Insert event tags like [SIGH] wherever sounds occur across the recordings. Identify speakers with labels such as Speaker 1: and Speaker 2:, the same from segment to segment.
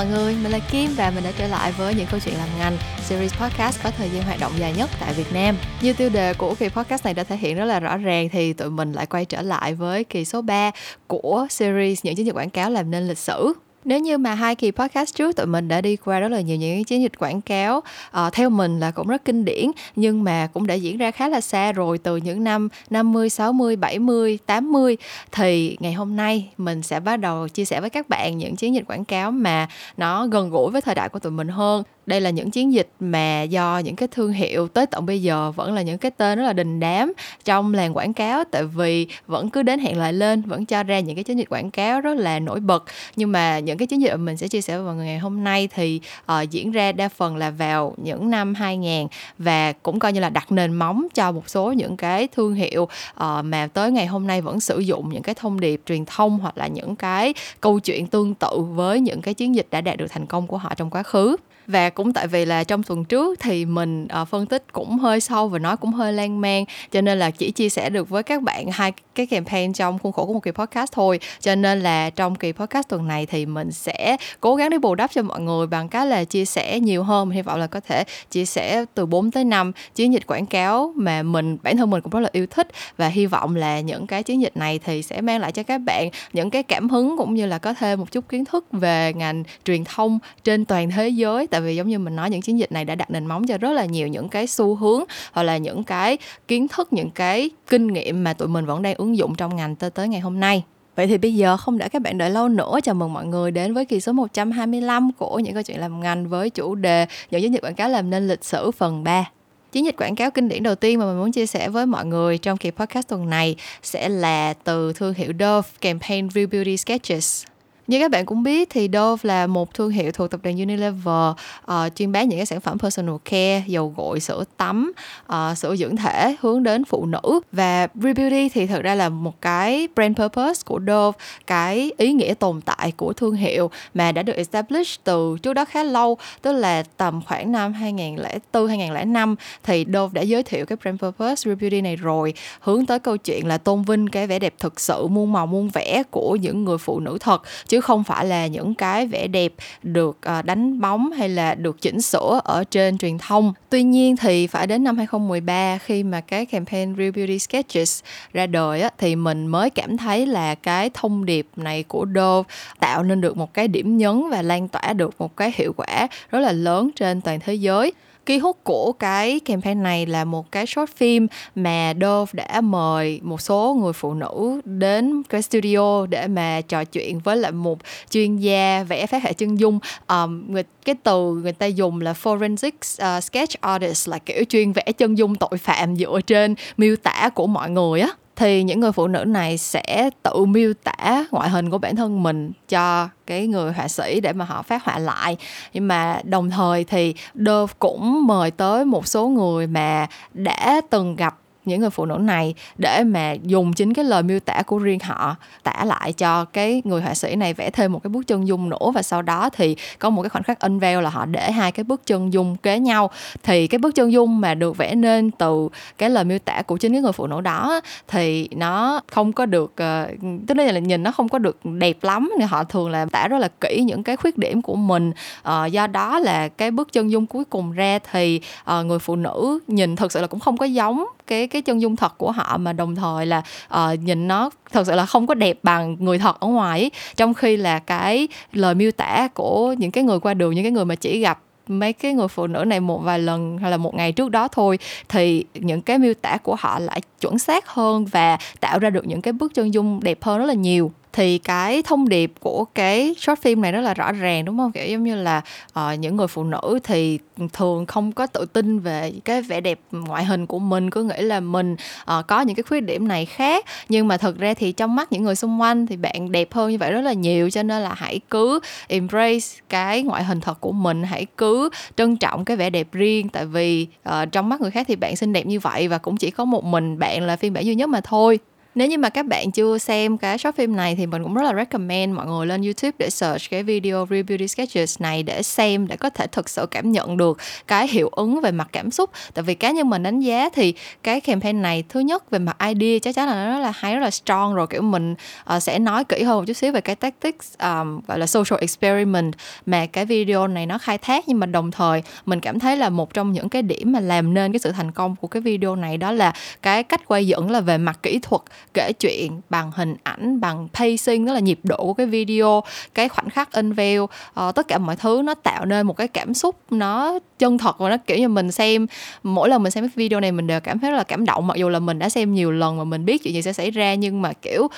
Speaker 1: mọi người, mình là Kim và mình đã trở lại với những câu chuyện làm ngành series podcast có thời gian hoạt động dài nhất tại Việt Nam. Như tiêu đề của kỳ podcast này đã thể hiện rất là rõ ràng thì tụi mình lại quay trở lại với kỳ số 3 của series những chiến dịch quảng cáo làm nên lịch sử nếu như mà hai kỳ podcast trước tụi mình đã đi qua rất là nhiều những chiến dịch quảng cáo uh, theo mình là cũng rất kinh điển nhưng mà cũng đã diễn ra khá là xa rồi từ những năm 50, 60, 70, 80 thì ngày hôm nay mình sẽ bắt đầu chia sẻ với các bạn những chiến dịch quảng cáo mà nó gần gũi với thời đại của tụi mình hơn đây là những chiến dịch mà do những cái thương hiệu tới tận bây giờ vẫn là những cái tên rất là đình đám trong làng quảng cáo. Tại vì vẫn cứ đến hẹn lại lên vẫn cho ra những cái chiến dịch quảng cáo rất là nổi bật. Nhưng mà những cái chiến dịch mà mình sẽ chia sẻ với mọi người ngày hôm nay thì uh, diễn ra đa phần là vào những năm 2000 và cũng coi như là đặt nền móng cho một số những cái thương hiệu uh, mà tới ngày hôm nay vẫn sử dụng những cái thông điệp truyền thông hoặc là những cái câu chuyện tương tự với những cái chiến dịch đã đạt được thành công của họ trong quá khứ và cũng tại vì là trong tuần trước thì mình uh, phân tích cũng hơi sâu và nói cũng hơi lan man cho nên là chỉ chia sẻ được với các bạn hai cái campaign trong khuôn khổ của một kỳ podcast thôi. Cho nên là trong kỳ podcast tuần này thì mình sẽ cố gắng để bù đắp cho mọi người bằng cách là chia sẻ nhiều hơn. Mình hy vọng là có thể chia sẻ từ 4 tới 5 chiến dịch quảng cáo mà mình bản thân mình cũng rất là yêu thích. Và hy vọng là những cái chiến dịch này thì sẽ mang lại cho các bạn những cái cảm hứng cũng như là có thêm một chút kiến thức về ngành truyền thông trên toàn thế giới. Tại vì giống như mình nói những chiến dịch này đã đặt nền móng cho rất là nhiều những cái xu hướng hoặc là những cái kiến thức những cái kinh nghiệm mà tụi mình vẫn đang ứng dụng trong ngành tới tới ngày hôm nay Vậy thì bây giờ không để các bạn đợi lâu nữa, chào mừng mọi người đến với kỳ số 125 của những câu chuyện làm ngành với chủ đề những chiến dịch quảng cáo làm nên lịch sử phần 3. Chiến dịch quảng cáo kinh điển đầu tiên mà mình muốn chia sẻ với mọi người trong kỳ podcast tuần này sẽ là từ thương hiệu Dove campaign Real Beauty Sketches. Như các bạn cũng biết thì Dove là một thương hiệu thuộc tập đoàn Unilever uh, chuyên bán những cái sản phẩm personal care, dầu gội, sữa tắm, uh, sữa dưỡng thể hướng đến phụ nữ. Và Rebeauty thì thực ra là một cái brand purpose của Dove, cái ý nghĩa tồn tại của thương hiệu mà đã được establish từ trước đó khá lâu, tức là tầm khoảng năm 2004 2005 thì Dove đã giới thiệu cái brand purpose Rebeauty này rồi, hướng tới câu chuyện là tôn vinh cái vẻ đẹp thực sự muôn màu muôn vẻ của những người phụ nữ thật. Chứ không phải là những cái vẻ đẹp được ờ, đánh bóng hay là được chỉnh sửa ở trên truyền thông. Tuy nhiên thì phải đến năm 2013 khi mà cái campaign Real Beauty Sketches ra đời á, thì mình mới cảm thấy là cái thông điệp này của Dove tạo nên được một cái điểm nhấn và lan tỏa được một cái hiệu quả rất là lớn trên toàn thế giới ký hút của cái campaign này là một cái short phim mà Dove đã mời một số người phụ nữ đến cái studio để mà trò chuyện với lại một chuyên gia vẽ phát hệ chân dung. Um, người cái từ người ta dùng là forensic uh, sketch artist là kiểu chuyên vẽ chân dung tội phạm dựa trên miêu tả của mọi người á thì những người phụ nữ này sẽ tự miêu tả ngoại hình của bản thân mình cho cái người họa sĩ để mà họ phát họa lại. Nhưng mà đồng thời thì Dove cũng mời tới một số người mà đã từng gặp những người phụ nữ này để mà dùng chính cái lời miêu tả của riêng họ tả lại cho cái người họa sĩ này vẽ thêm một cái bức chân dung nữa. Và sau đó thì có một cái khoảnh khắc unveil là họ để hai cái bức chân dung kế nhau. Thì cái bức chân dung mà được vẽ nên từ cái lời miêu tả của chính cái người phụ nữ đó thì nó không có được ờ, tức là nhìn nó không có được đẹp lắm. Thì họ thường là tả rất là kỹ những cái khuyết điểm của mình. À, do đó là cái bức chân dung cuối cùng ra thì à, người phụ nữ nhìn thực sự là cũng không có giống cái cái chân dung thật của họ mà đồng thời là uh, nhìn nó thật sự là không có đẹp bằng người thật ở ngoài ấy. trong khi là cái lời miêu tả của những cái người qua đường những cái người mà chỉ gặp mấy cái người phụ nữ này một vài lần hay là một ngày trước đó thôi thì những cái miêu tả của họ lại chuẩn xác hơn và tạo ra được những cái bức chân dung đẹp hơn rất là nhiều thì cái thông điệp của cái short phim này rất là rõ ràng đúng không? Kiểu giống như là uh, những người phụ nữ thì thường không có tự tin về cái vẻ đẹp ngoại hình của mình cứ nghĩ là mình uh, có những cái khuyết điểm này khác. Nhưng mà thực ra thì trong mắt những người xung quanh thì bạn đẹp hơn như vậy rất là nhiều cho nên là hãy cứ embrace cái ngoại hình thật của mình hãy cứ trân trọng cái vẻ đẹp riêng. Tại vì uh, trong mắt người khác thì bạn xinh đẹp như vậy và cũng chỉ có một mình bạn là phiên bản duy nhất mà thôi nếu như mà các bạn chưa xem cái short phim này thì mình cũng rất là recommend mọi người lên YouTube để search cái video Real Beauty Sketches này để xem để có thể thực sự cảm nhận được cái hiệu ứng về mặt cảm xúc. Tại vì cá nhân mình đánh giá thì cái campaign này thứ nhất về mặt idea chắc chắn là nó rất là hay rất là strong. Rồi kiểu mình uh, sẽ nói kỹ hơn một chút xíu về cái tactics um, gọi là social experiment mà cái video này nó khai thác. Nhưng mà đồng thời mình cảm thấy là một trong những cái điểm mà làm nên cái sự thành công của cái video này đó là cái cách quay dẫn là về mặt kỹ thuật kể chuyện bằng hình ảnh bằng pacing tức là nhịp độ của cái video cái khoảnh khắc unveil. Uh, tất cả mọi thứ nó tạo nên một cái cảm xúc nó chân thật và nó kiểu như mình xem mỗi lần mình xem cái video này mình đều cảm thấy rất là cảm động. Mặc dù là mình đã xem nhiều lần và mình biết chuyện gì sẽ xảy ra nhưng mà kiểu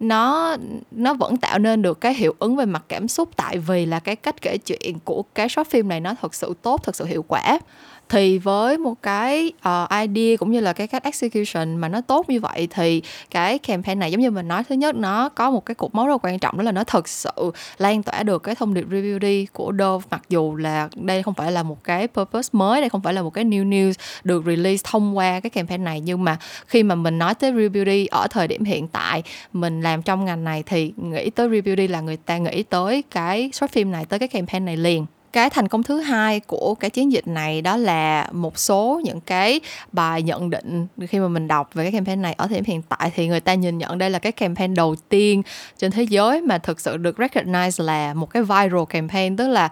Speaker 1: nó nó vẫn tạo nên được cái hiệu ứng về mặt cảm xúc. Tại vì là cái cách kể chuyện của cái short phim này nó thật sự tốt thật sự hiệu quả thì với một cái uh, idea cũng như là cái cách execution mà nó tốt như vậy thì cái campaign này giống như mình nói thứ nhất nó có một cái cột mốc rất quan trọng đó là nó thực sự lan tỏa được cái thông điệp review đi của Dove mặc dù là đây không phải là một cái purpose mới đây không phải là một cái new news được release thông qua cái campaign này. Nhưng mà khi mà mình nói tới review đi ở thời điểm hiện tại mình làm trong ngành này thì nghĩ tới review đi là người ta nghĩ tới cái short phim này tới cái campaign này liền cái thành công thứ hai của cái chiến dịch này đó là một số những cái bài nhận định khi mà mình đọc về cái campaign này. Ở thời điểm hiện tại thì người ta nhìn nhận đây là cái campaign đầu tiên trên thế giới mà thực sự được recognize là một cái viral campaign, tức là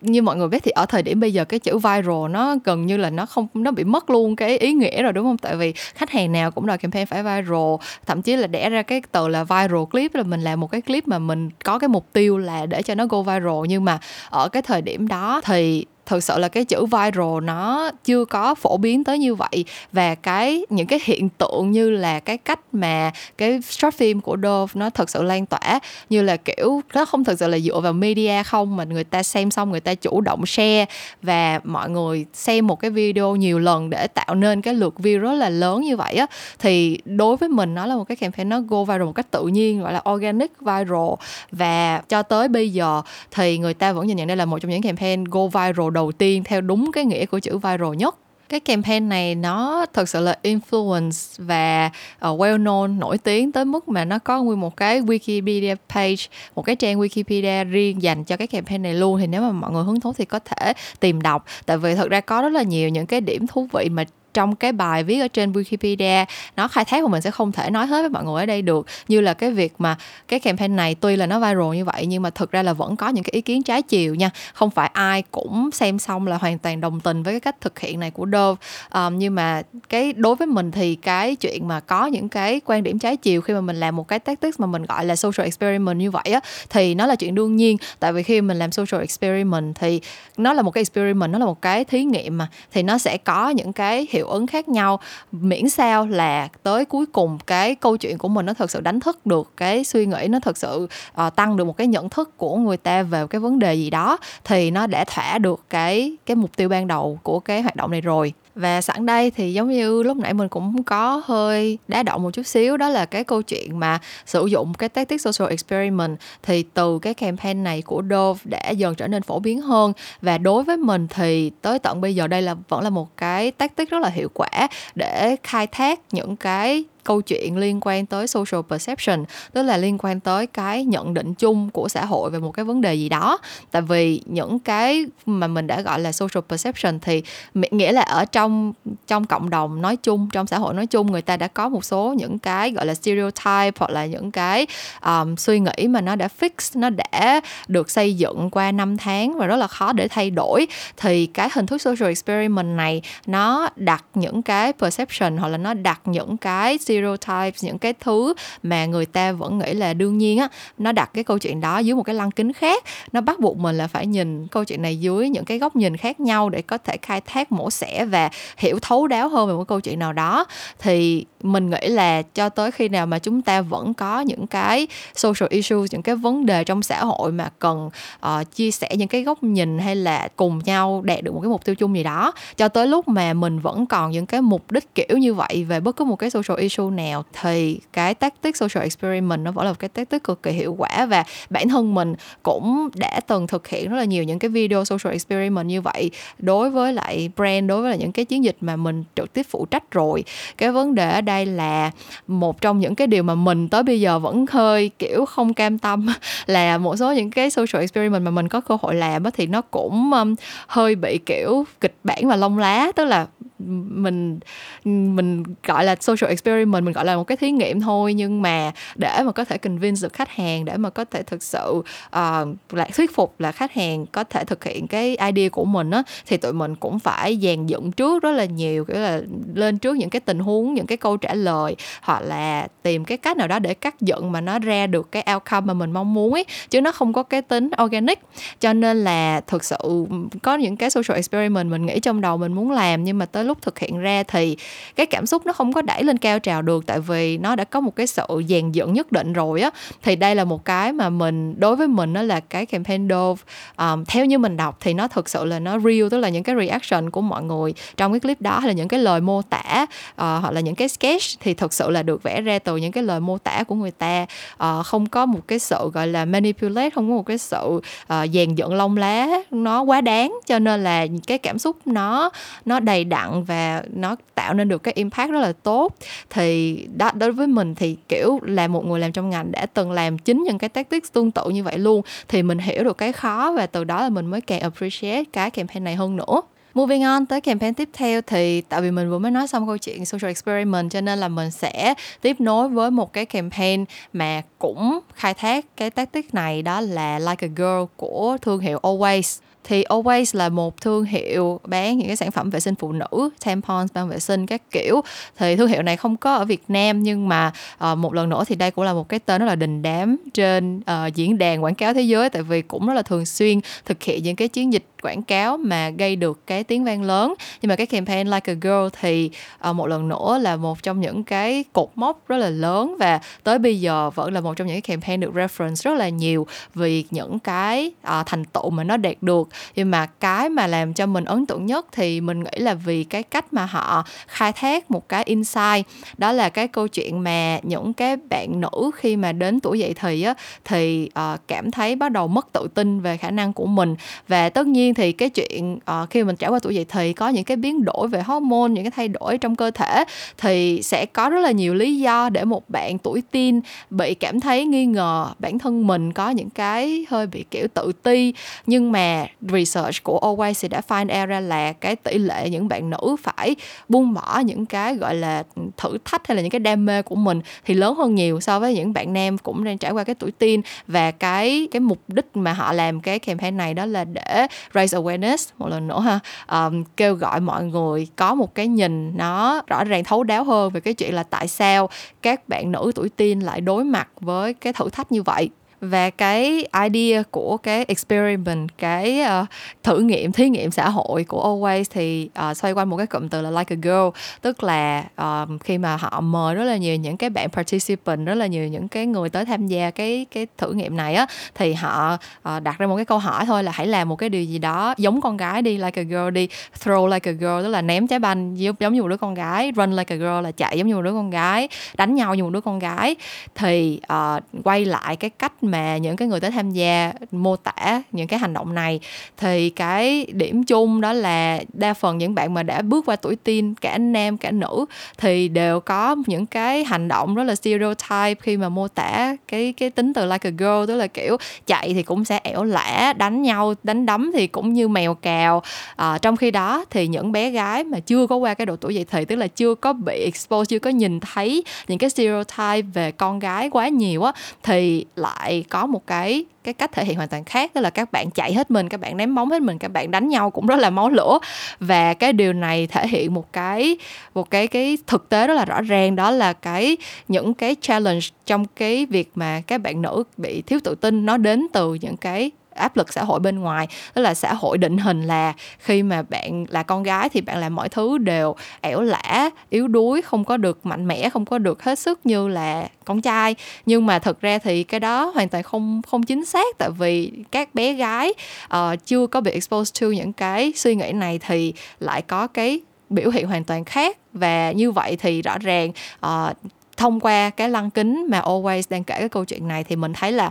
Speaker 1: như mọi người biết thì ở thời điểm bây giờ cái chữ viral nó gần như là nó không, nó bị mất luôn cái ý nghĩa rồi, đúng không? Tại vì khách hàng nào cũng đòi campaign phải viral, thậm chí là đẻ ra cái từ là viral clip, là mình làm một cái clip mà mình có cái mục tiêu là để cho nó go viral. Nhưng mà ở cái thời điểm đó thì thực sự là cái chữ viral nó chưa có phổ biến tới như vậy. Và cái, những cái hiện tượng như là cái cách mà cái short film của Dove nó thực sự lan tỏa, như là kiểu nó không thực sự là dựa vào media không, mà người ta xem xong người ta chủ động share và mọi người xem một cái video nhiều lần để tạo nên cái lượt view rất là lớn như vậy á, thì đối với mình nó là một cái campaign nó go viral một cách tự nhiên, gọi là organic viral. Và cho tới bây giờ thì người ta vẫn nhìn nhận đây là một trong những campaign go viral đầu tiên theo đúng cái nghĩa của chữ viral nhất. Cái campaign này nó thật sự là influence và uh, well known nổi tiếng tới mức mà nó có nguyên một cái Wikipedia page một cái trang Wikipedia riêng dành cho cái campaign này luôn. Thì nếu mà mọi người hứng thú thì có thể tìm đọc. Tại vì thật ra có rất là nhiều những cái điểm thú vị mà trong cái bài viết ở trên Wikipedia nó khai thác của mình sẽ không thể nói hết với mọi người ở đây được. Như là cái việc mà cái campaign này tuy là nó viral như vậy nhưng mà thực ra là vẫn có những cái ý kiến trái chiều nha. Không phải ai cũng xem xong là hoàn toàn đồng tình với cái cách thực hiện này của Dove. Um, nhưng mà cái đối với mình thì cái chuyện mà có những cái quan điểm trái chiều khi mà mình làm một cái tactics mà mình gọi là social experiment như vậy á thì nó là chuyện đương nhiên. Tại vì khi mình làm social experiment thì nó là một cái experiment nó là một cái thí nghiệm mà thì nó sẽ có những cái hiệu ứng khác nhau. Miễn sao là tới cuối cùng cái câu chuyện của mình nó thật sự đánh thức được cái suy nghĩ nó thật sự uh, tăng được một cái nhận thức của người ta về cái vấn đề gì đó thì nó đã thỏa được cái cái mục tiêu ban đầu của cái hoạt động này rồi và sẵn đây thì giống như lúc nãy mình cũng có hơi đá động một chút xíu, đó là cái câu chuyện mà sử dụng cái tactic social experiment. Thì từ cái campaign này của Dove đã dần trở nên phổ biến hơn. Và đối với mình thì tới tận bây giờ đây là vẫn là một cái tactic rất là hiệu quả để khai thác những cái câu chuyện liên quan tới social perception tức là liên quan tới cái nhận định chung của xã hội về một cái vấn đề gì đó. Tại vì những cái mà mình đã gọi là social perception thì nghĩa là ở trong trong cộng đồng nói chung trong xã hội nói chung người ta đã có một số những cái gọi là stereotype hoặc là những cái um, suy nghĩ mà nó đã fix nó đã được xây dựng qua năm tháng và rất là khó để thay đổi. Thì cái hình thức social experiment này nó đặt những cái perception hoặc là nó đặt những cái stereotypes, những cái thứ mà người ta vẫn nghĩ là đương nhiên á, nó đặt cái câu chuyện đó dưới một cái lăng kính khác. Nó bắt buộc mình là phải nhìn câu chuyện này dưới những cái góc nhìn khác nhau để có thể khai thác mổ xẻ và hiểu thấu đáo hơn về một câu chuyện nào đó. Thì mình nghĩ là cho tới khi nào mà chúng ta vẫn có những cái social issues những cái vấn đề trong xã hội mà cần uh, chia sẻ những cái góc nhìn hay là cùng nhau đạt được một cái mục tiêu chung gì đó cho tới lúc mà mình vẫn còn những cái mục đích kiểu như vậy về bất cứ một cái social issue nào thì cái tactic social experiment nó vẫn là một cái tactic cực kỳ hiệu quả và bản thân mình cũng đã từng thực hiện rất là nhiều những cái video social experiment như vậy đối với lại brand đối với lại những cái chiến dịch mà mình trực tiếp phụ trách rồi. Cái vấn đề đây là một trong những cái điều mà mình tới bây giờ vẫn hơi kiểu không cam tâm. [LAUGHS] Là một số những cái social experiment mà mình có cơ hội làm thì nó cũng um, hơi bị kiểu kịch bản và lông lá tức là mình mình gọi là social experiment mình gọi là một cái thí nghiệm thôi. Nhưng mà để mà có thể convince được khách hàng để mà có thể thực sự uh, là thuyết phục là khách hàng có thể thực hiện cái idea của mình á thì tụi mình cũng phải dàn dựng trước rất là nhiều kiểu là lên trước những cái tình huống những cái câu trả lời hoặc là tìm cái cách nào đó để cắt dựng mà nó ra được cái outcome mà mình mong muốn ấy chứ nó không có cái tính organic. Cho nên là thực sự có những cái social experiment mình nghĩ trong đầu mình muốn làm nhưng mà tới lúc thực hiện ra thì cái cảm xúc nó không có đẩy lên cao trào được tại vì nó đã có một cái sự dàn dựng nhất định rồi á. Thì đây là một cái mà mình đối với mình nó là cái campaign Dove um, theo như mình đọc thì nó thực sự là nó real tức là những cái reaction của mọi người trong cái clip đó hay là những cái lời mô tả uh, hoặc là những cái sketch thì thực sự là được vẽ ra từ những cái lời mô tả của người ta. Uh, không có một cái sự gọi là manipulate không có một cái sự uh, dàn dựng lông lá nó quá đáng cho nên là cái cảm xúc nó nó đầy đặn và nó tạo nên được cái impact rất là tốt. Thì đó, đối với mình thì, kiểu, là một người làm trong ngành đã từng làm chính những cái tactics tương tự như vậy luôn, thì mình hiểu được cái khó và từ đó là mình mới càng appreciate cái campaign này hơn nữa. Moving on tới campaign tiếp theo thì tại vì mình vừa mới nói xong câu chuyện social experiment, cho nên là mình sẽ tiếp nối với một cái campaign mà cũng khai thác cái tactic này, đó là Like a Girl của thương hiệu Always thì Always là một thương hiệu bán những cái sản phẩm vệ sinh phụ nữ, tampons, băng vệ sinh các kiểu. Thì thương hiệu này không có ở Việt Nam nhưng mà uh, một lần nữa thì đây cũng là một cái tên rất là đình đám trên uh, diễn đàn quảng cáo thế giới tại vì cũng rất là thường xuyên thực hiện những cái chiến dịch quảng cáo mà gây được cái tiếng vang lớn. Nhưng mà cái campaign Like a Girl thì uh, một lần nữa là một trong những cái cột mốc rất là lớn và tới bây giờ vẫn là một trong những cái campaign được reference rất là nhiều vì những cái uh, thành tựu mà nó đạt được. Nhưng mà cái mà làm cho mình ấn tượng nhất thì mình nghĩ là vì cái cách mà họ khai thác một cái insight. Đó là cái câu chuyện mà những cái bạn nữ khi mà đến tuổi dậy thì á thì uh, cảm thấy bắt đầu mất tự tin về khả năng của mình. Và tất nhiên thì cái chuyện uh, khi mình trải qua tuổi dậy thì có những cái biến đổi về hormone những cái thay đổi trong cơ thể thì sẽ có rất là nhiều lý do để một bạn tuổi teen bị cảm thấy nghi ngờ bản thân mình có những cái hơi bị kiểu tự ti. Nhưng mà research của Always đã find out ra là cái tỷ lệ những bạn nữ phải buông bỏ những cái gọi là thử thách hay là những cái đam mê của mình thì lớn hơn nhiều so với những bạn nam cũng đang trải qua cái tuổi teen. Và cái cái mục đích mà họ làm cái campaign này đó là để raise awareness một lần nữa ha. Um, kêu gọi mọi người có một cái nhìn nó rõ ràng thấu đáo hơn về cái chuyện là tại sao các bạn nữ tuổi teen lại đối mặt với cái thử thách như vậy và cái idea của cái experiment cái uh, thử nghiệm thí nghiệm xã hội của Always thì uh, xoay quanh một cái cụm từ là like a girl. Tức là uh, khi mà họ mời rất là nhiều những cái bạn participant rất là nhiều những cái người tới tham gia cái cái thử nghiệm này á thì họ uh, đặt ra một cái câu hỏi thôi là hãy làm một cái điều gì đó giống con gái đi like a girl đi throw like a girl tức là ném trái banh giống, giống như một đứa con gái run like a girl là chạy giống như một đứa con gái đánh nhau như một đứa con gái. Thì uh, quay lại cái cách mà những cái người tới tham gia mô tả những cái hành động này thì cái điểm chung đó là đa phần những bạn mà đã bước qua tuổi teen cả nam cả nữ thì đều có những cái hành động rất là stereotype khi mà mô tả cái cái tính từ like a girl tức là kiểu chạy thì cũng sẽ ẻo lả đánh nhau đánh đấm thì cũng như mèo cào. À, trong khi đó thì những bé gái mà chưa có qua cái độ tuổi dậy thì tức là chưa có bị expose chưa có nhìn thấy những cái stereotype về con gái quá nhiều á thì lại có một cái cái cách thể hiện hoàn toàn khác tức là các bạn chạy hết mình, các bạn ném bóng hết mình, các bạn đánh nhau cũng rất là máu lửa. Và cái điều này thể hiện một cái một cái cái thực tế rất là rõ ràng, đó là cái, những cái challenge trong cái việc mà các bạn nữ bị thiếu tự tin, nó đến từ những cái áp lực xã hội bên ngoài. Tức là xã hội định hình là khi mà bạn là con gái thì bạn làm mọi thứ đều ẻo lả yếu đuối không có được mạnh mẽ không có được hết sức như là con trai. Nhưng mà thực ra thì cái đó hoàn toàn không không chính xác tại vì các bé gái uh, chưa có bị exposed to những cái suy nghĩ này thì lại có cái biểu hiện hoàn toàn khác. Và như vậy thì rõ ràng uh, thông qua cái lăng kính mà always đang kể cái câu chuyện này thì mình thấy là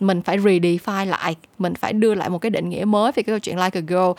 Speaker 1: mình phải redefine lại mình phải đưa lại một cái định nghĩa mới về cái câu chuyện like a girl.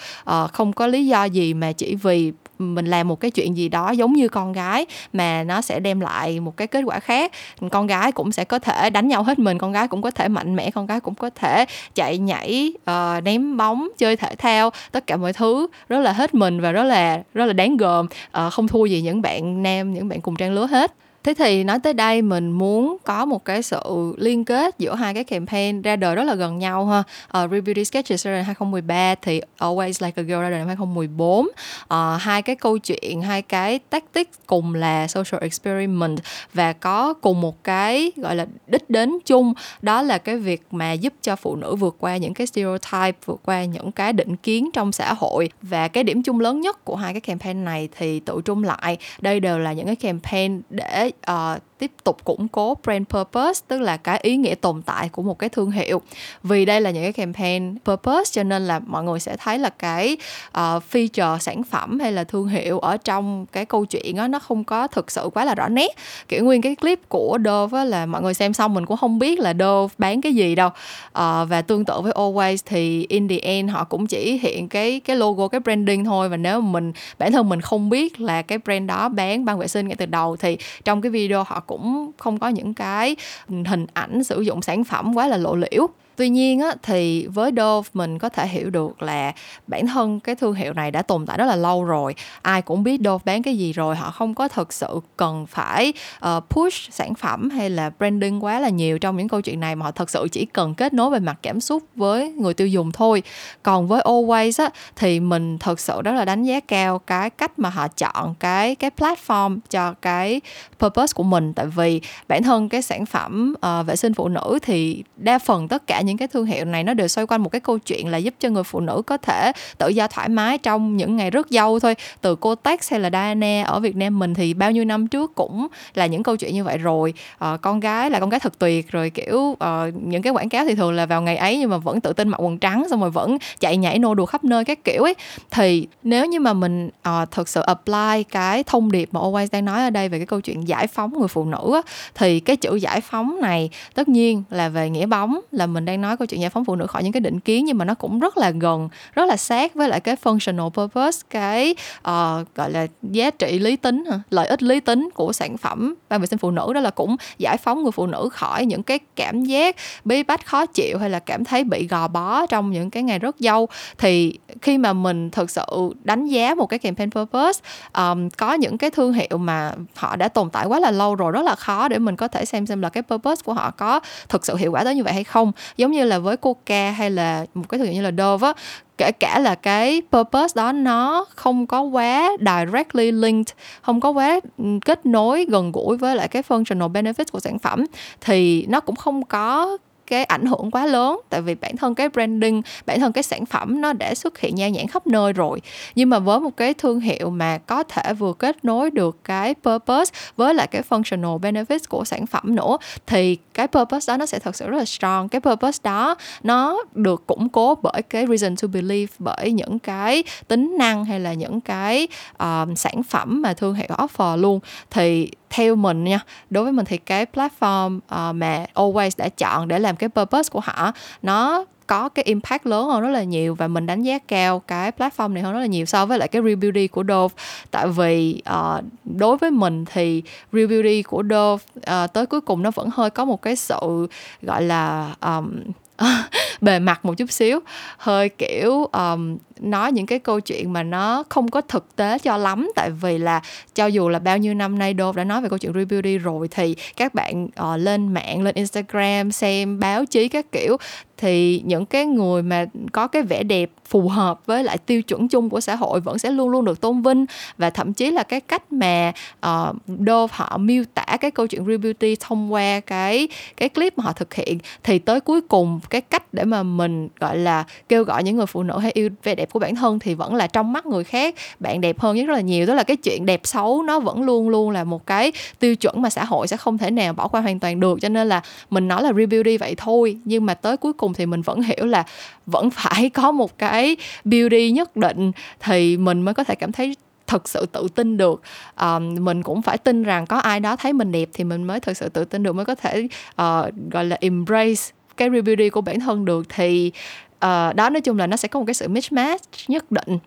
Speaker 1: Uh, không có lý do gì mà chỉ vì mình làm một cái chuyện gì đó giống như con gái mà nó sẽ đem lại một cái kết quả khác. Con gái cũng sẽ có thể đánh nhau hết mình con gái cũng có thể mạnh mẽ con gái cũng có thể chạy nhảy uh, ném bóng chơi thể thao tất cả mọi thứ rất là hết mình và rất là rất là đáng gờm. Uh, không thua gì những bạn nam những bạn cùng trang lứa hết thế thì nói tới đây mình muốn có một cái sự liên kết giữa hai cái campaign ra đời rất là gần nhau ha. Ờ, uh, Rebeauty Sketches ra đời 2013 thì Always Like a Girl ra đời năm 2014 uh, ờ, hai cái câu chuyện hai cái tactic cùng là social experiment và có cùng một cái gọi là đích đến chung. Đó là cái việc mà giúp cho phụ nữ vượt qua những cái stereotype vượt qua những cái định kiến trong xã hội. Và cái điểm chung lớn nhất của hai cái campaign này thì tự trung lại. Đây đều là những cái campaign để uh, tiếp tục củng cố brand purpose tức là cái ý nghĩa tồn tại của một cái thương hiệu. Vì đây là những cái campaign purpose cho nên là mọi người sẽ thấy là cái uh, feature sản phẩm hay là thương hiệu ở trong cái câu chuyện đó nó không có thực sự quá là rõ nét. Kiểu nguyên cái clip của Dove là mọi người xem xong mình cũng không biết là Dove bán cái gì đâu. Uh, và tương tự với Always thì in the end họ cũng chỉ hiện cái cái logo cái branding thôi. Và nếu mà mình bản thân mình không biết là cái brand đó bán băng vệ sinh ngay từ đầu thì trong cái video họ cũng cũng không có những cái hình ảnh sử dụng sản phẩm quá là lộ liễu tuy nhiên á, thì với Dove mình có thể hiểu được là bản thân cái thương hiệu này đã tồn tại rất là lâu rồi. Ai cũng biết Dove bán cái gì rồi họ không có thực sự cần phải uh, push sản phẩm hay là branding quá là nhiều trong những câu chuyện này mà họ thật sự chỉ cần kết nối về mặt cảm xúc với người tiêu dùng thôi. Còn với Always á, thì mình thật sự rất là đánh giá cao cái cách mà họ chọn cái cái platform cho cái purpose của mình. Tại vì bản thân cái sản phẩm uh, vệ sinh phụ nữ thì đa phần tất cả những cái thương hiệu này nó đều xoay quanh một cái câu chuyện là giúp cho người phụ nữ có thể tự do thoải mái trong những ngày rất dâu thôi. Từ Kotex hay là Diana ở Việt Nam mình thì bao nhiêu năm trước cũng là những câu chuyện như vậy rồi. À, con gái là con gái thật tuyệt rồi kiểu à, những cái quảng cáo thì thường là vào ngày ấy nhưng mà vẫn tự tin mặc quần trắng xong rồi vẫn chạy nhảy nô đùa khắp nơi các kiểu ấy. Thì nếu như mà mình à, thực sự apply cái thông điệp mà Always đang nói ở đây về cái câu chuyện giải phóng người phụ nữ á, thì cái chữ giải phóng này tất nhiên là về nghĩa bóng là mình đang đang nói câu chuyện giải phóng phụ nữ khỏi những cái định kiến nhưng mà nó cũng rất là gần rất là sát với lại cái functional purpose cái uh, gọi là giá trị lý tính lợi ích lý tính của sản phẩm ban vệ sinh phụ nữ. Đó là cũng giải phóng người phụ nữ khỏi những cái cảm giác bí bách khó chịu hay là cảm thấy bị gò bó trong những cái ngày rất dâu. Thì khi mà mình thực sự đánh giá một cái campaign purpose um, có những cái thương hiệu mà họ đã tồn tại quá là lâu rồi rất là khó để mình có thể xem xem là cái purpose của họ có thực sự hiệu quả tới như vậy hay không giống như là với coca hay là một cái thương hiệu như là dove á, kể cả là cái purpose đó, nó không có quá directly linked, không có quá ừ, kết nối gần gũi với lại cái functional benefits của sản phẩm, thì nó cũng không có cái ảnh hưởng quá lớn. Tại vì bản thân cái branding bản thân cái sản phẩm nó đã xuất hiện nhan nhản khắp nơi rồi. Nhưng mà với một cái thương hiệu mà có thể vừa kết nối được cái purpose với lại cái functional benefits của sản phẩm nữa thì cái purpose đó nó sẽ thật sự rất là strong. Cái purpose đó nó được củng cố bởi cái reason to believe bởi những cái tính năng hay là những cái um, sản phẩm mà thương hiệu offer luôn. Thì theo mình nha. Đối với mình thì cái platform uh, mà always đã chọn để làm cái purpose của họ nó có cái impact lớn hơn rất là nhiều và mình đánh giá cao cái platform này hơn rất là nhiều so với lại cái Real Beauty của Dove. Tại vì uh, đối với mình thì Real Beauty của Dove uh, tới cuối cùng nó vẫn hơi có một cái sự gọi là um, [LAUGHS] bề mặt một chút xíu. Hơi kiểu um, nói những cái câu chuyện mà nó không có thực tế cho lắm. Tại vì là cho dù là bao nhiêu năm nay Dove đã nói về câu chuyện rebuilding rồi thì các bạn uh, lên mạng lên Instagram xem báo chí các kiểu thì những cái người mà có cái vẻ đẹp phù hợp với lại tiêu chuẩn chung của xã hội vẫn sẽ luôn luôn được tôn vinh. Và thậm chí là cái cách mà ờ, uh, Dove họ miêu tả cái câu chuyện real beauty thông qua cái cái clip mà họ thực hiện thì tới cuối cùng cái cách để mà mình gọi là kêu gọi những người phụ nữ hay yêu vẻ đẹp của bản thân thì vẫn là trong mắt người khác. Bạn đẹp hơn rất là nhiều tức là cái chuyện đẹp xấu nó vẫn luôn luôn là một cái tiêu chuẩn mà xã hội sẽ không thể nào bỏ qua hoàn toàn được. Cho nên là mình nói là real beauty vậy thôi nhưng mà tới cuối cùng thì mình vẫn hiểu là vẫn [LAUGHS] phải có một cái beauty nhất định thì mình mới có thể cảm thấy thực sự tự tin được. Um, mình cũng phải tin rằng có ai đó thấy mình đẹp thì mình mới thực sự tự tin được mới có thể uh, gọi là embrace cái beauty của bản thân được. Thì uh, đó nói chung là nó sẽ có một cái sự mismatch nhất định.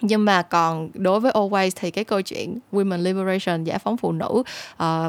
Speaker 1: Nhưng mà còn đối với always thì cái câu chuyện women liberation giải phóng phụ nữ uh,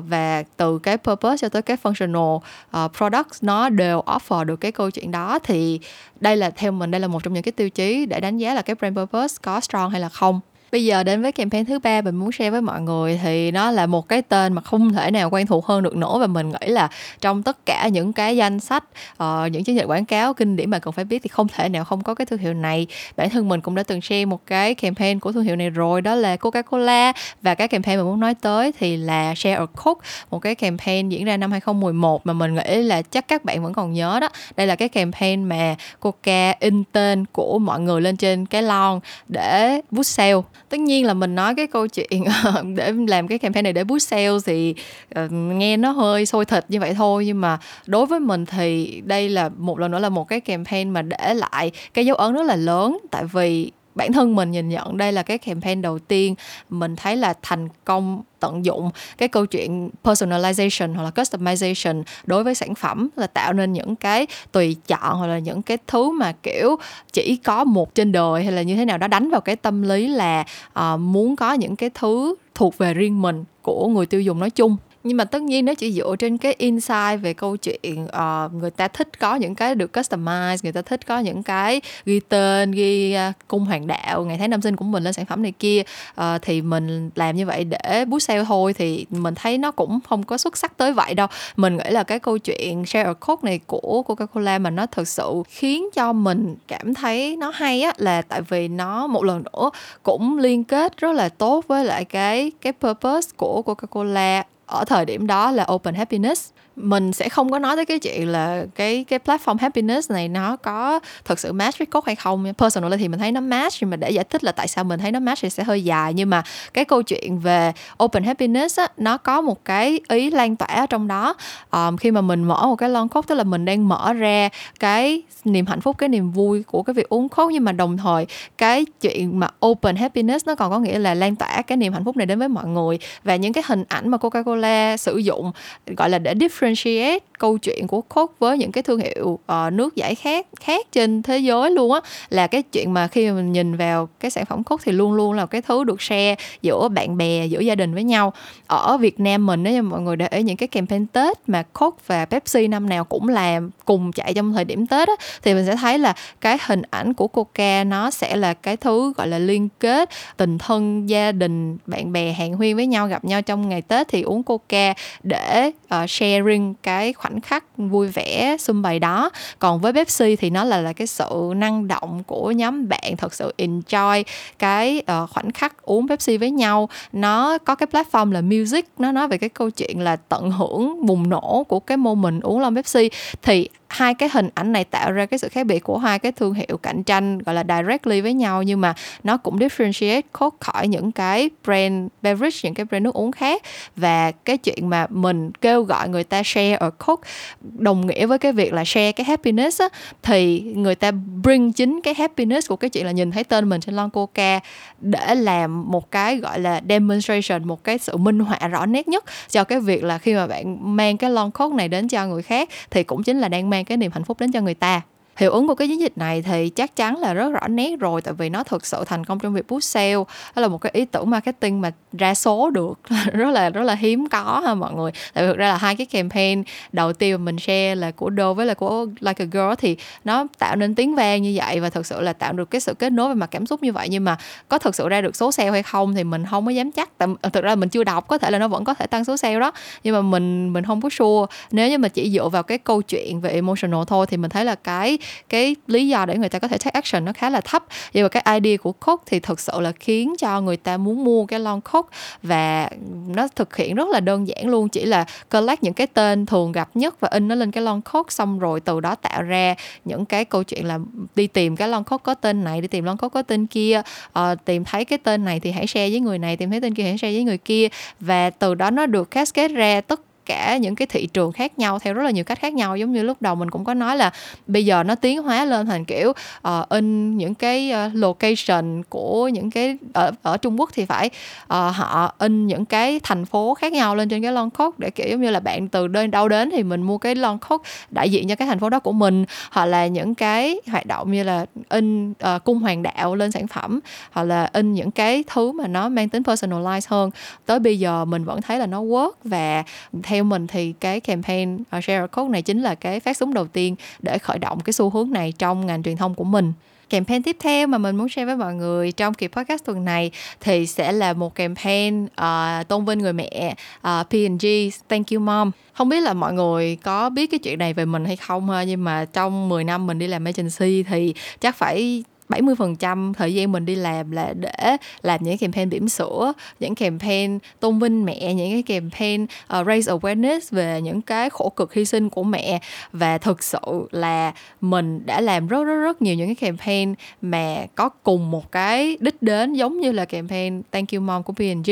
Speaker 1: và từ cái purpose cho tới cái functional uh, products nó đều offer được cái câu chuyện đó. Thì đây là theo mình đây là một trong những cái tiêu chí để đánh giá là cái brand purpose có strong hay là không bây giờ đến với campaign thứ ba mình muốn share với mọi người thì nó là một cái tên mà không thể nào quen thuộc hơn được nữa và mình nghĩ là trong tất cả những cái danh sách uh, những chiến dịch quảng cáo kinh điển mà cần phải biết thì không thể nào không có cái thương hiệu này. Bản thân mình cũng đã từng share một cái campaign của thương hiệu này rồi đó là Coca-Cola. Và cái campaign mình muốn nói tới thì là Share a Coke một cái campaign diễn ra năm 2011 mà mình nghĩ là chắc các bạn vẫn còn nhớ đó. Đây là cái campaign mà Coca in tên của mọi người lên trên cái lon để boost sale tất nhiên là mình nói cái câu chuyện [LAUGHS] để làm cái campaign này để boost sale thì uh, nghe nó hơi sôi thịt như vậy thôi. Nhưng mà đối với mình thì đây là một lần nữa là một cái campaign mà để lại cái dấu ấn rất là lớn. Tại vì bản thân mình nhìn nhận đây là cái campaign đầu tiên. Mình thấy là thành công tận dụng cái câu chuyện personalization hoặc là customization đối với sản phẩm là tạo nên những cái tùy chọn hoặc là những cái thứ mà kiểu chỉ có một trên đời hay là như thế nào đó đánh vào cái tâm lý là uh, muốn có những cái thứ thuộc về riêng mình của người tiêu dùng nói chung nhưng mà tất nhiên nó chỉ dựa trên cái insight về câu chuyện uh, người ta thích có những cái được customize người ta thích có những cái ghi tên ghi uh, cung hoàng đạo ngày tháng năm sinh của mình lên sản phẩm này kia uh, thì mình làm như vậy để boost sale thôi thì mình thấy nó cũng không có xuất sắc tới vậy đâu. Mình nghĩ là cái câu chuyện share a code này của Coca-Cola mà nó thực sự khiến cho mình cảm thấy nó hay á là tại vì nó một lần nữa cũng liên kết rất là tốt với lại cái cái purpose của Coca-Cola ở thời điểm đó là open happiness mình sẽ không có nói tới cái chuyện là cái cái platform happiness này nó có thật sự match với code hay không. Personal thì mình thấy nó match nhưng mà để giải thích là tại sao mình thấy nó match thì sẽ hơi dài. Nhưng mà cái câu chuyện về open happiness á, nó có một cái ý lan tỏa ở trong đó. Um, khi mà mình mở một cái lon code tức là mình đang mở ra cái niềm hạnh phúc cái niềm vui của cái việc uống code nhưng mà đồng thời cái chuyện mà open happiness nó còn có nghĩa là lan tỏa cái niềm hạnh phúc này đến với mọi người. Và những cái hình ảnh mà Coca-Cola sử dụng gọi là để different differentiate câu chuyện của Coke với những cái thương hiệu uh, nước giải khác khác trên thế giới luôn á là cái chuyện mà khi mà mình nhìn vào cái sản phẩm Coke thì luôn luôn là cái thứ được share giữa bạn bè giữa gia đình với nhau. Ở Việt Nam mình á mọi người để ý những cái campaign Tết mà Coke và Pepsi năm nào cũng làm cùng chạy trong thời điểm Tết á, thì mình sẽ thấy là cái hình ảnh của Coca nó sẽ là cái thứ gọi là liên kết tình thân gia đình bạn bè hàng huyên với nhau gặp nhau trong ngày Tết thì uống Coca để uh, sharing capturing cái khoảnh khắc vui vẻ xung bày đó. Còn với Pepsi thì nó là là cái sự năng động của nhóm bạn thật sự enjoy cái uh, khoảnh khắc uống Pepsi với nhau. Nó có cái platform là music nó nói về cái câu chuyện là tận hưởng bùng nổ của cái moment uống lon Pepsi. Thì hai cái hình ảnh này tạo ra cái sự khác biệt của hai cái thương hiệu cạnh tranh gọi là directly với nhau nhưng mà nó cũng differentiate cốt khỏi những cái brand beverage những cái brand nước uống khác. Và cái chuyện mà mình kêu gọi người ta share ở Coke đồng nghĩa với cái việc là share cái happiness á, thì người ta bring chính cái happiness của cái chuyện là nhìn thấy tên mình trên lon Coca để làm một cái gọi là demonstration một cái sự minh họa rõ nét nhất cho cái việc là khi mà bạn mang cái lon Coke này đến cho người khác thì cũng chính là đang mang cái niềm hạnh phúc đến cho người ta hiệu ứng của cái chiến dịch này thì chắc chắn là rất rõ nét rồi, tại vì nó thực sự thành công trong việc boost sale. Đó là một cái ý tưởng marketing mà ra số được. [LAUGHS] Rất là rất là hiếm có ha mọi người. Tại vì thực ra là hai cái campaign đầu tiên mà mình share là của đô với là của Like a Girl thì nó tạo nên tiếng vang như vậy và thực sự là tạo được cái sự kết nối về mặt cảm xúc như vậy. Nhưng mà có thực sự ra được số sale hay không thì mình không có dám chắc. Tại thực ra mình chưa đọc, có thể là nó vẫn có thể tăng số sale đó. Nhưng mà mình mình không có sure. Nếu như mà chỉ dựa vào cái câu chuyện về emotional thôi thì mình thấy là cái cái lý do để người ta có thể take action nó khá là thấp. Nhưng mà cái idea của Coke thì thực sự là khiến cho người ta muốn mua cái lon Coke và nó thực hiện rất là đơn giản luôn chỉ là collect những cái tên thường gặp nhất và in nó lên cái lon Coke xong rồi từ đó tạo ra những cái câu chuyện là đi tìm cái lon Coke có tên này đi tìm lon Coke có tên kia uh, tìm thấy cái tên này thì hãy share với người này tìm thấy tên kia hãy share với người kia và từ đó nó được cascade ra tất tất cả những cái thị trường khác nhau theo rất là nhiều cách khác nhau. Giống như lúc đầu mình cũng có nói là bây giờ nó tiến hóa lên thành kiểu uh, in những cái uh, location của những cái ở ở Trung Quốc thì phải uh, họ in những cái thành phố khác nhau lên trên cái lon code để kiểu giống như là bạn từ nơi đâu đến thì mình mua cái lon code đại diện cho cái thành phố đó của mình. Hoặc là những cái hoạt động như là in uh, cung hoàng đạo lên sản phẩm hoặc là in những cái thứ mà nó mang tính personalize hơn. Tới bây giờ mình vẫn thấy là nó work và theo theo mình thì cái campaign uh, share code này chính là cái phát súng đầu tiên để khởi động cái xu hướng này trong ngành truyền thông của mình. Campaign tiếp theo mà mình muốn share với mọi người trong kỳ podcast tuần này thì sẽ là một campaign uh, tôn vinh người mẹ à, uh, P&G Thank You Mom. Không biết là mọi người có biết cái chuyện này về mình hay không ha nhưng mà trong 10 năm mình đi làm agency thì chắc phải 70% thời gian mình đi làm là để làm những campaign bỉm sữa, những campaign tôn vinh mẹ, những cái campaign uh, raise awareness về những cái khổ cực hy sinh của mẹ. Và thực sự là mình đã làm rất rất rất nhiều những cái campaign mà có cùng một cái đích đến giống như là campaign Thank You Mom của P&G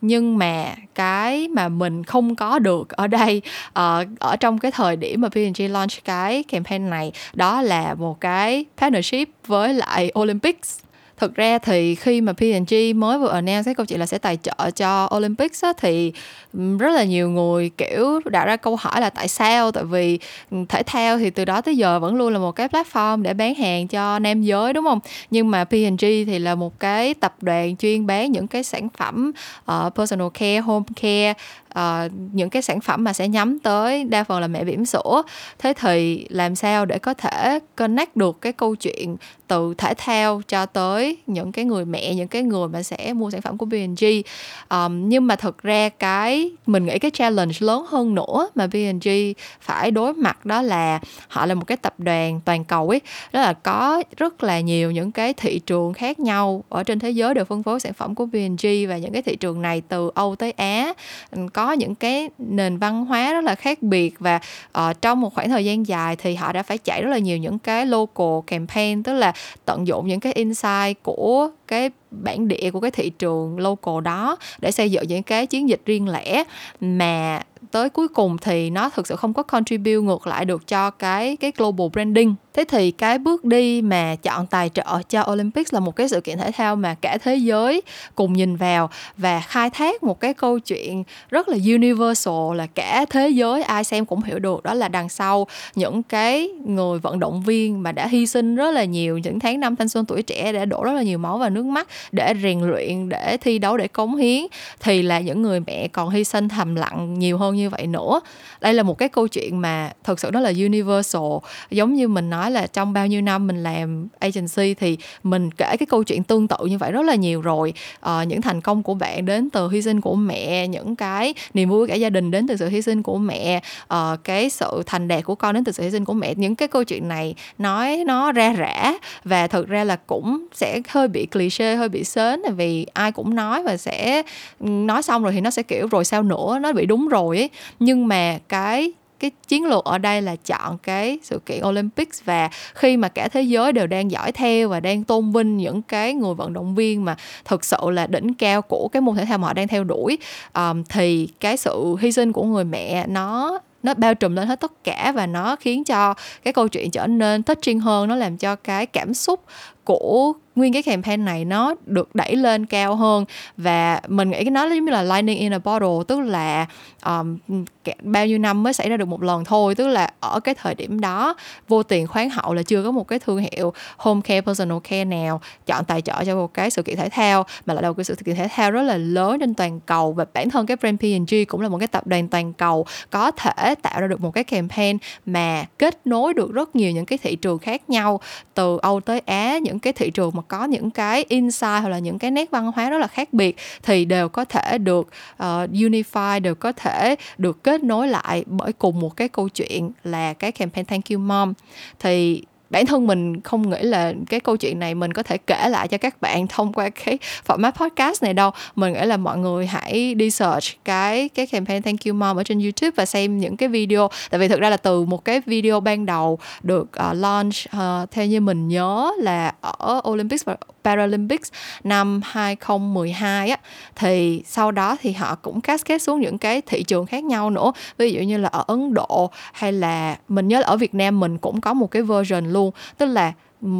Speaker 1: nhưng mà cái mà mình không có được ở đây uh, ở trong cái thời điểm mà P&G launch cái campaign này đó là một cái partnership với lại Olympics. Thực ra thì khi mà P&G mới vừa announce cái câu chuyện là sẽ tài trợ cho Olympics á, thì rất là nhiều người kiểu đặt ra câu hỏi là tại sao? Tại vì thể thao thì từ đó tới giờ vẫn luôn là một cái platform để bán hàng cho nam giới đúng không? Nhưng mà P&G thì là một cái tập đoàn chuyên bán những cái sản phẩm uh, personal care home care uh, những cái sản phẩm mà sẽ nhắm tới đa phần là mẹ bỉm sữa. Thế thì làm sao để có thể connect được cái câu chuyện từ thể thao cho tới những cái người mẹ những cái người mà sẽ mua sản phẩm của B&G um, ờ, nhưng mà thật ra cái mình nghĩ cái challenge lớn hơn nữa mà B&G phải đối mặt đó là họ là một cái tập đoàn toàn cầu ấy đó là có rất là nhiều những cái thị trường khác nhau ở trên thế giới đều phân phối sản phẩm của B&G và những cái thị trường này từ Âu tới Á. Có những cái nền văn hóa rất là khác biệt và uh, trong một khoảng thời gian dài thì họ đã phải chạy rất là nhiều những cái local campaign tức là tận dụng những cái insight của cái bản địa của cái thị trường local đó để xây dựng những cái chiến dịch riêng lẻ. Mà tới cuối cùng thì nó thực sự không có contribute ngược lại được cho cái cái global branding. Thế thì cái bước đi mà chọn tài trợ cho Olympics là một cái sự kiện thể thao mà cả thế giới cùng nhìn vào và khai thác một cái câu chuyện rất là universal là cả thế giới ai xem cũng hiểu được. Đó là đằng sau những cái người vận động viên mà đã hy sinh rất là nhiều những tháng năm thanh xuân tuổi trẻ đã đổ rất là nhiều máu và nước mắt để rèn luyện để thi đấu để cống hiến thì là những người mẹ còn hy sinh thầm lặng nhiều hơn như vậy nữa. Đây là một cái câu chuyện mà thực sự nó là universal. Giống như mình nói là trong bao nhiêu năm mình làm agency thì mình kể cái câu chuyện tương tự như vậy rất là nhiều rồi. À, những thành công của bạn đến từ hy sinh của mẹ những cái niềm vui của cả gia đình đến từ sự hy sinh của mẹ à, cái sự thành đạt của con đến từ sự hy sinh của mẹ. Những cái câu chuyện này nói nó ra rã và thực ra là cũng sẽ hơi bị cliché hơi bị sến là vì ai cũng nói và sẽ ừ, nói xong rồi thì nó sẽ kiểu rồi sao nữa nó bị đúng rồi ấy. Nhưng mà cái cái chiến lược ở đây là chọn cái sự kiện Olympics và khi mà cả thế giới đều đang dõi theo và đang tôn vinh những cái người vận động viên mà thực sự là đỉnh cao của cái môn thể thao mà họ đang theo đuổi um, thì cái sự hy sinh của người mẹ nó nó bao trùm lên hết tất cả và nó khiến cho cái câu chuyện trở nên touching hơn nó làm cho cái cảm xúc của nguyên cái campaign này nó được đẩy lên cao hơn. Và mình nghĩ cái nó giống như là lightning in a bottle tức là um, bao nhiêu năm mới xảy ra được một lần thôi. Tức là ở cái thời điểm đó vô tiền khoáng hậu là chưa có một cái thương hiệu home care personal care nào chọn tài trợ cho một cái sự kiện thể thao mà lại là một cái sự kiện thể thao rất là lớn trên toàn cầu. Và bản thân cái brand P&G cũng là một cái tập đoàn toàn cầu có thể tạo ra được một cái campaign mà kết nối được rất nhiều những cái thị trường khác nhau từ Âu tới Á những cái thị trường mà có những cái insight hoặc là những cái nét văn hóa rất là khác biệt thì đều có thể được uh, unify đều có thể được kết nối lại bởi cùng một cái câu chuyện là cái campaign thank you mom. Thì bản thân mình không nghĩ là cái câu chuyện này mình có thể kể lại cho các bạn thông qua cái format podcast này đâu. Mình nghĩ là mọi người hãy đi search cái cái campaign thank you mom ở trên youtube và xem những cái video. Tại vì thực ra là từ một cái video ban đầu được uh, launch uh, theo như mình nhớ là ở olympics và Paralympics năm 2012 á. Thì sau đó thì họ cũng cascade xuống những cái thị trường khác nhau nữa. Ví dụ như là ở Ấn Độ hay là mình nhớ là ở Việt Nam mình cũng có một cái version luôn. Tức là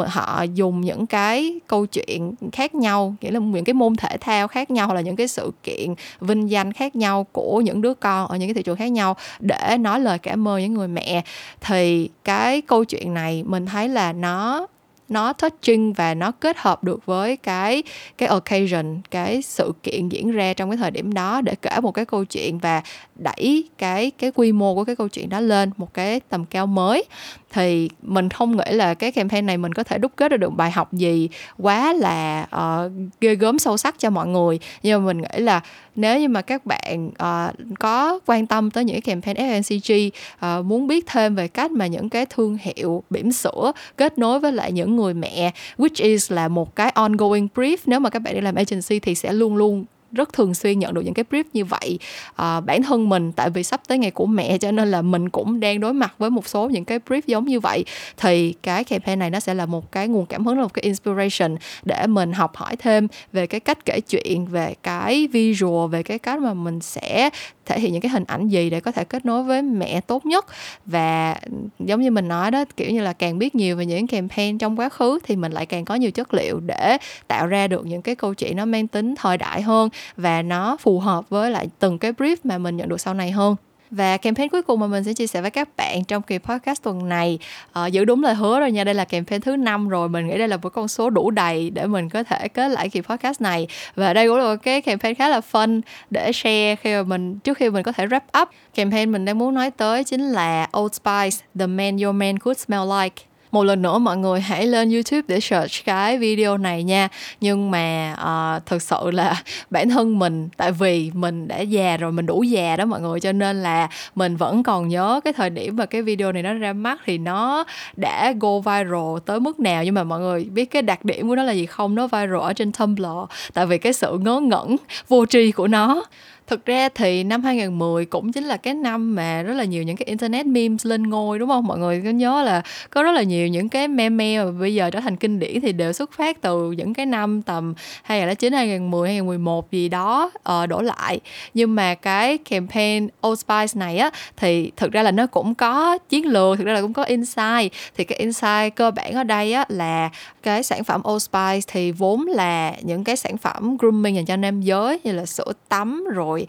Speaker 1: họ dùng những cái câu chuyện khác nhau, nghĩa là những cái môn thể thao khác nhau hoặc là những cái sự kiện vinh danh khác nhau của những đứa con ở những cái thị trường khác nhau để nói lời cảm ơn những người mẹ. Thì cái câu chuyện này mình thấy là nó nó touching và nó kết hợp được với cái cái occasion, cái sự kiện diễn ra trong cái thời điểm đó để kể một cái câu chuyện và đẩy cái cái quy mô của cái câu chuyện đó lên một cái tầm cao mới. Thì mình không nghĩ là cái campaign này mình có thể đúc kết được bài học gì quá là uh, ghê gớm sâu sắc cho mọi người. Nhưng mà mình nghĩ là nếu như mà các bạn uh, có quan tâm tới những cái campaign FMCG uh, ờ, muốn biết thêm về cách mà những cái thương hiệu bỉm sữa kết nối với lại những người mẹ which is là một cái ongoing brief nếu mà các bạn đi làm agency thì sẽ luôn luôn rất thường xuyên nhận được những cái brief như vậy. À, bản thân mình tại vì sắp tới ngày của mẹ cho nên là mình cũng đang đối mặt với một số những cái brief giống như vậy thì cái campaign này nó sẽ là một cái nguồn cảm hứng là một cái inspiration để mình học hỏi thêm về cái cách kể chuyện về cái visual về cái cách mà mình sẽ thể hiện những cái hình ảnh gì để có thể kết nối với mẹ tốt nhất. Và giống như mình nói đó kiểu như là càng biết nhiều về những campaign trong quá khứ thì mình lại càng có nhiều chất liệu để tạo ra được những cái câu chuyện nó mang tính thời đại hơn và nó phù hợp với lại từng cái brief mà mình nhận được sau này hơn. Và campaign cuối cùng mà mình sẽ chia sẻ với các bạn trong kỳ podcast tuần này à, giữ đúng lời hứa rồi nha đây là campaign thứ năm rồi mình nghĩ đây là một con số đủ đầy để mình có thể kết lại kỳ podcast này. Và đây cũng là một cái campaign khá là fun để share khi mà mình trước khi mình có thể wrap up. Campaign mình đang muốn nói tới chính là Old Spice The Man Your Man Could Smell Like một lần nữa mọi người hãy lên YouTube để search cái video này nha. Nhưng mà ờ, uh, thực sự là [LAUGHS] bản thân mình tại vì mình đã già rồi mình đủ già đó mọi người cho nên là mình vẫn còn nhớ cái thời điểm mà cái video này nó ra mắt thì nó đã go viral tới mức nào. Nhưng mà mọi người biết cái đặc điểm của nó là gì không? Nó viral ở trên Tumblr tại vì cái sự ngớ ngẩn vô tri của nó thực ra thì năm 2010 cũng chính là cái năm mà rất là nhiều những cái internet memes lên ngôi đúng không? Mọi người có nhớ là có rất là nhiều những cái meme mà bây giờ trở thành kinh điển thì đều xuất phát từ những cái năm tầm 2009 2010 2011 gì đó uh, đổ lại. Nhưng mà cái campaign Old Spice này á thì thực ra là nó cũng có chiến lược thực ra là cũng có insight. Thì cái insight cơ bản ở đây á là cái sản phẩm Old Spice thì vốn là những cái sản phẩm grooming dành cho nam giới như là sữa tắm rồi rồi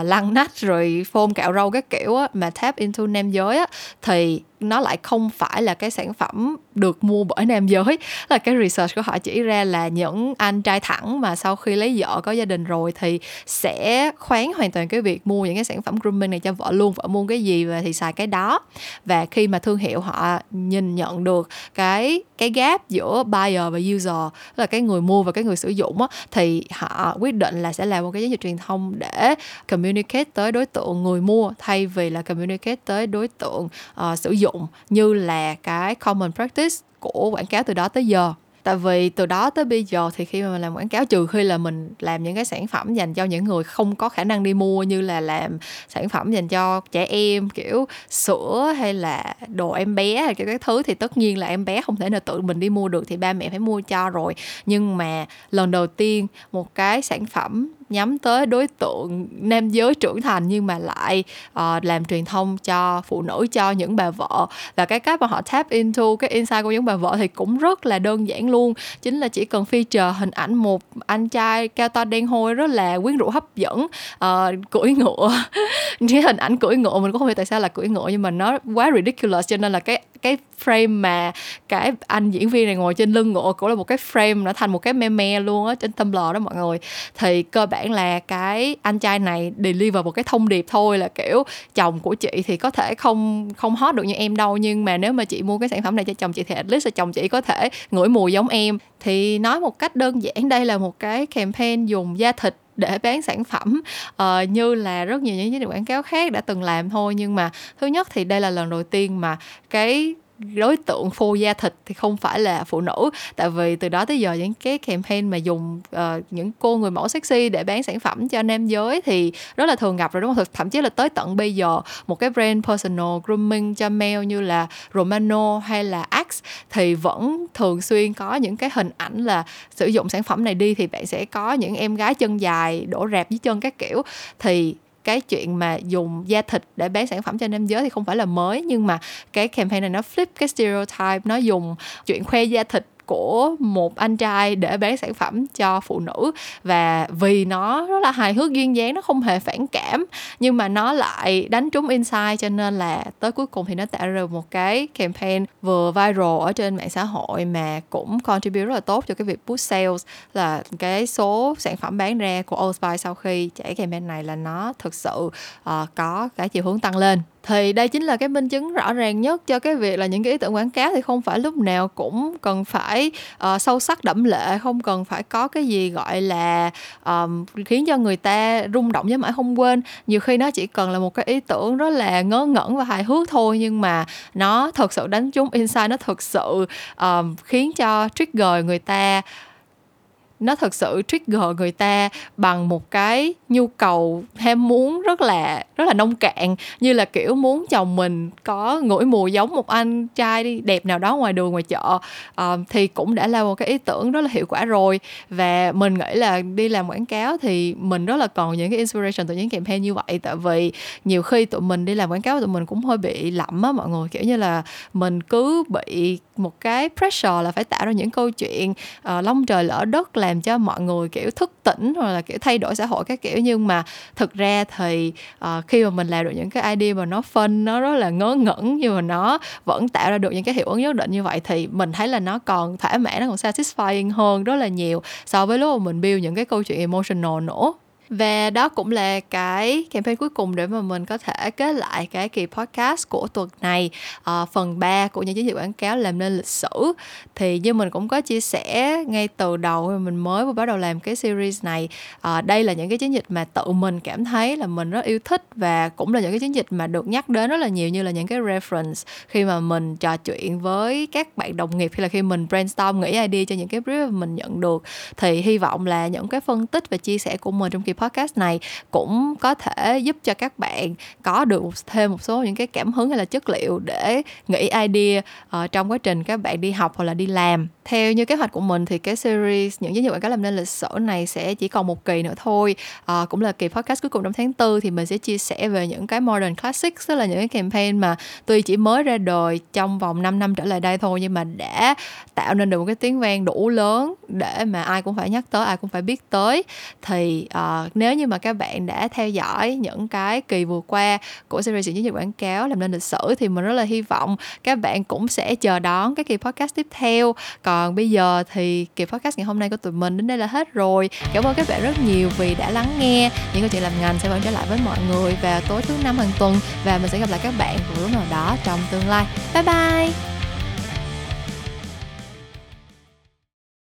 Speaker 1: uh, lăn nách rồi phôm cạo râu các kiểu á, mà tap into nam giới á, thì nó lại không phải là cái sản phẩm được mua bởi nam giới. Là cái research của họ chỉ ra là những anh trai thẳng mà sau khi lấy vợ có gia đình rồi thì sẽ khoán hoàn toàn cái việc mua những cái sản phẩm grooming này cho vợ luôn vợ mua cái gì và thì xài cái đó. Và khi mà thương hiệu họ nhìn nhận được cái cái gap giữa buyer và user là cái người mua và cái người sử dụng á, thì họ quyết định là sẽ làm một cái chiến dịch truyền thông để communicate tới đối tượng người mua thay vì là communicate tới đối tượng uh, sử dụng như là cái common practice của quảng cáo từ đó tới giờ. Tại vì từ đó tới bây giờ thì khi mà mình làm quảng cáo trừ khi là mình làm những cái sản phẩm dành cho những người không có khả năng đi mua như là làm sản phẩm dành cho trẻ em kiểu sữa hay là đồ em bé hay cái thứ thì tất nhiên là em bé không thể nào tự mình đi mua được thì ba mẹ phải mua cho rồi. Nhưng mà lần đầu tiên một cái sản phẩm nhắm tới đối tượng nam giới trưởng thành nhưng mà lại uh, làm truyền thông cho phụ nữ cho những bà vợ. Và cái cách mà họ tap into cái insight của những bà vợ thì cũng rất là đơn giản luôn. Chính là chỉ cần feature hình ảnh một anh trai cao to đen hôi rất là quyến rũ hấp dẫn uh, cưỡi ngựa. [LAUGHS] Cái hình ảnh cưỡi ngựa mình cũng không biết tại sao là cưỡi ngựa nhưng mà nó quá ridiculous cho nên là cái cái frame mà cái anh diễn viên này ngồi trên lưng ngựa cũng là một cái frame nó thành một cái meme luôn á trên tâm lò đó mọi người. Thì cơ bản là cái anh trai này deliver một cái thông điệp thôi là kiểu chồng của chị thì có thể không không hot được như em đâu nhưng mà nếu mà chị mua cái sản phẩm này cho chồng chị thì at least là chồng chị có thể ngửi mùi giống em. Thì nói một cách đơn giản đây là một cái campaign dùng da thịt để bán sản phẩm uh, như là rất nhiều những chiến dịch quảng cáo khác đã từng làm thôi. Nhưng mà thứ nhất thì đây là lần đầu tiên mà cái đối tượng phô da thịt thì không phải là phụ nữ. Tại vì từ đó tới giờ những cái campaign mà dùng uh, những cô người mẫu sexy để bán sản phẩm cho nam giới thì rất là thường gặp rồi đúng không? Thậm chí là tới tận bây giờ một cái brand personal grooming cho male như là Romano hay là Axe thì vẫn thường xuyên có những cái hình ảnh là sử dụng sản phẩm này đi thì bạn sẽ có những em gái chân dài đổ rạp dưới chân các kiểu. Thì cái chuyện mà dùng da thịt để bán sản phẩm cho nam giới thì không phải là mới, nhưng mà cái campaign này nó flip cái stereotype, nó dùng chuyện khoe da thịt của một anh trai để bán sản phẩm cho phụ nữ. Và vì nó rất là hài hước duyên dáng nó không hề phản cảm nhưng mà nó lại đánh trúng insight cho nên là tới cuối cùng thì nó tạo ra một cái campaign vừa viral ở trên mạng xã hội mà cũng contribute rất là tốt cho cái việc push sales. Là cái số sản phẩm bán ra của Old Spice sau khi chạy campaign này là nó thực sự uh, có cái chiều hướng tăng lên thì đây chính là cái minh chứng rõ ràng nhất cho cái việc là những cái ý tưởng quảng cáo thì không phải lúc nào cũng cần phải uh, sâu sắc đẫm lệ không cần phải có cái gì gọi là um, khiến cho người ta rung động với mãi không quên. Nhiều khi nó chỉ cần là một cái ý tưởng rất là ngớ ngẩn và hài hước thôi nhưng mà nó thật sự đánh trúng insight nó thực sự um, khiến cho trigger người ta nó thật sự trigger người ta bằng một cái nhu cầu ham muốn rất là rất là nông cạn như là kiểu muốn chồng mình có ngửi mùi giống một anh trai đi đẹp nào đó ngoài đường ngoài chợ. Uh, thì cũng đã là một cái ý tưởng rất là hiệu quả rồi. Và mình nghĩ là đi làm quảng cáo thì mình rất là còn những cái inspiration từ những campaign như vậy. Tại vì nhiều khi tụi mình đi làm quảng cáo tụi mình cũng hơi bị lậm á mọi người kiểu như là mình cứ bị một cái pressure là phải tạo ra những câu chuyện uh, long trời lỡ đất làm cho mọi người kiểu thức tỉnh hoặc là kiểu thay đổi xã hội các kiểu. Nhưng mà thực ra thì uh, khi mà mình làm được những cái idea mà nó phân nó rất là ngớ ngẩn nhưng mà nó vẫn tạo ra được những cái hiệu ứng nhất định như vậy thì mình thấy là nó còn thỏa mãn nó còn satisfying hơn rất là nhiều so với lúc mà mình build những cái câu chuyện emotional nữa và đó cũng là cái campaign cuối cùng để mà mình có thể kết lại cái kỳ podcast của tuần này. À, phần 3 của những chiến dịch quảng cáo làm nên lịch sử. Thì như mình cũng có chia sẻ ngay từ đầu khi mình mới bắt đầu làm cái series này à, đây là những cái chiến dịch mà tự mình cảm thấy là mình rất yêu thích và cũng là những cái chiến dịch mà được nhắc đến rất là nhiều như là những cái reference khi mà mình trò chuyện với các bạn đồng nghiệp hay là khi mình brainstorm nghĩ idea cho những cái brief mà mình nhận được. Thì hy vọng là những cái phân tích và chia sẻ của mình trong kỳ podcast này cũng có thể giúp cho các bạn có được thêm một số những cái cảm hứng hay là chất liệu để nghĩ idea uh, trong quá trình các bạn đi học hoặc là đi làm. Theo như kế hoạch của mình thì cái series những giới thiệu quảng cáo làm nên lịch sử này sẽ chỉ còn một kỳ nữa thôi. À, cũng là kỳ podcast cuối cùng trong tháng tư thì mình sẽ chia sẻ về những cái modern classics tức là những cái campaign mà tuy chỉ mới ra đời trong vòng 5 năm trở lại đây thôi nhưng mà đã tạo nên được một cái tiếng vang đủ lớn để mà ai cũng phải nhắc tới ai cũng phải biết tới. Thì ờ, uh, nếu như mà các bạn đã theo dõi những cái kỳ vừa qua của series những dịch quảng cáo làm nên lịch sử thì mình rất là hy vọng các bạn cũng sẽ chờ đón cái kỳ podcast tiếp theo. Còn bây giờ thì kỳ podcast ngày hôm nay của tụi mình đến đây là hết rồi. Cảm ơn các bạn rất nhiều vì đã lắng nghe. Những câu chuyện làm ngành sẽ vẫn trở lại với mọi người vào tối thứ năm hàng tuần và mình sẽ gặp lại các bạn vào lúc nào đó trong tương lai. Bye bye!